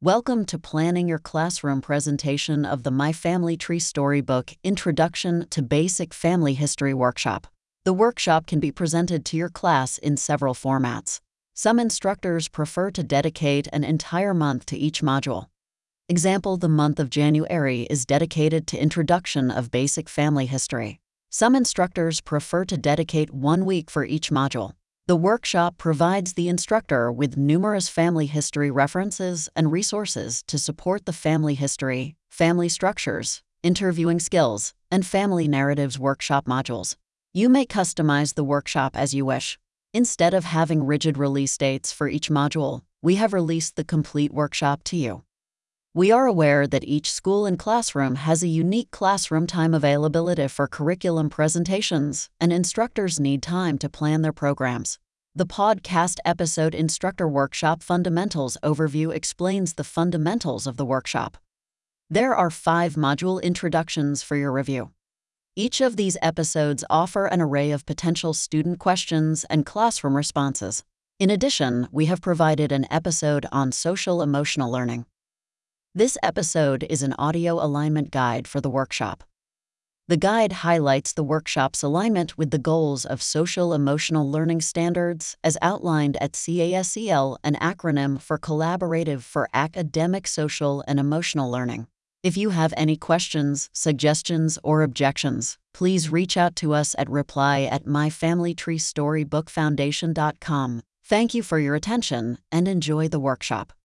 Welcome to planning your classroom presentation of the My Family Tree Storybook Introduction to Basic Family History workshop. The workshop can be presented to your class in several formats. Some instructors prefer to dedicate an entire month to each module. Example The month of January is dedicated to Introduction of Basic Family History. Some instructors prefer to dedicate one week for each module. The workshop provides the instructor with numerous family history references and resources to support the family history, family structures, interviewing skills, and family narratives workshop modules. You may customize the workshop as you wish. Instead of having rigid release dates for each module, we have released the complete workshop to you. We are aware that each school and classroom has a unique classroom time availability for curriculum presentations, and instructors need time to plan their programs. The podcast episode Instructor Workshop Fundamentals Overview explains the fundamentals of the workshop. There are five module introductions for your review. Each of these episodes offer an array of potential student questions and classroom responses. In addition, we have provided an episode on social emotional learning. This episode is an audio alignment guide for the workshop. The guide highlights the workshop's alignment with the goals of social emotional learning standards as outlined at CASEL, an acronym for Collaborative for Academic, Social, and Emotional Learning. If you have any questions, suggestions, or objections, please reach out to us at reply at myfamilytreestorybookfoundation.com. Thank you for your attention and enjoy the workshop.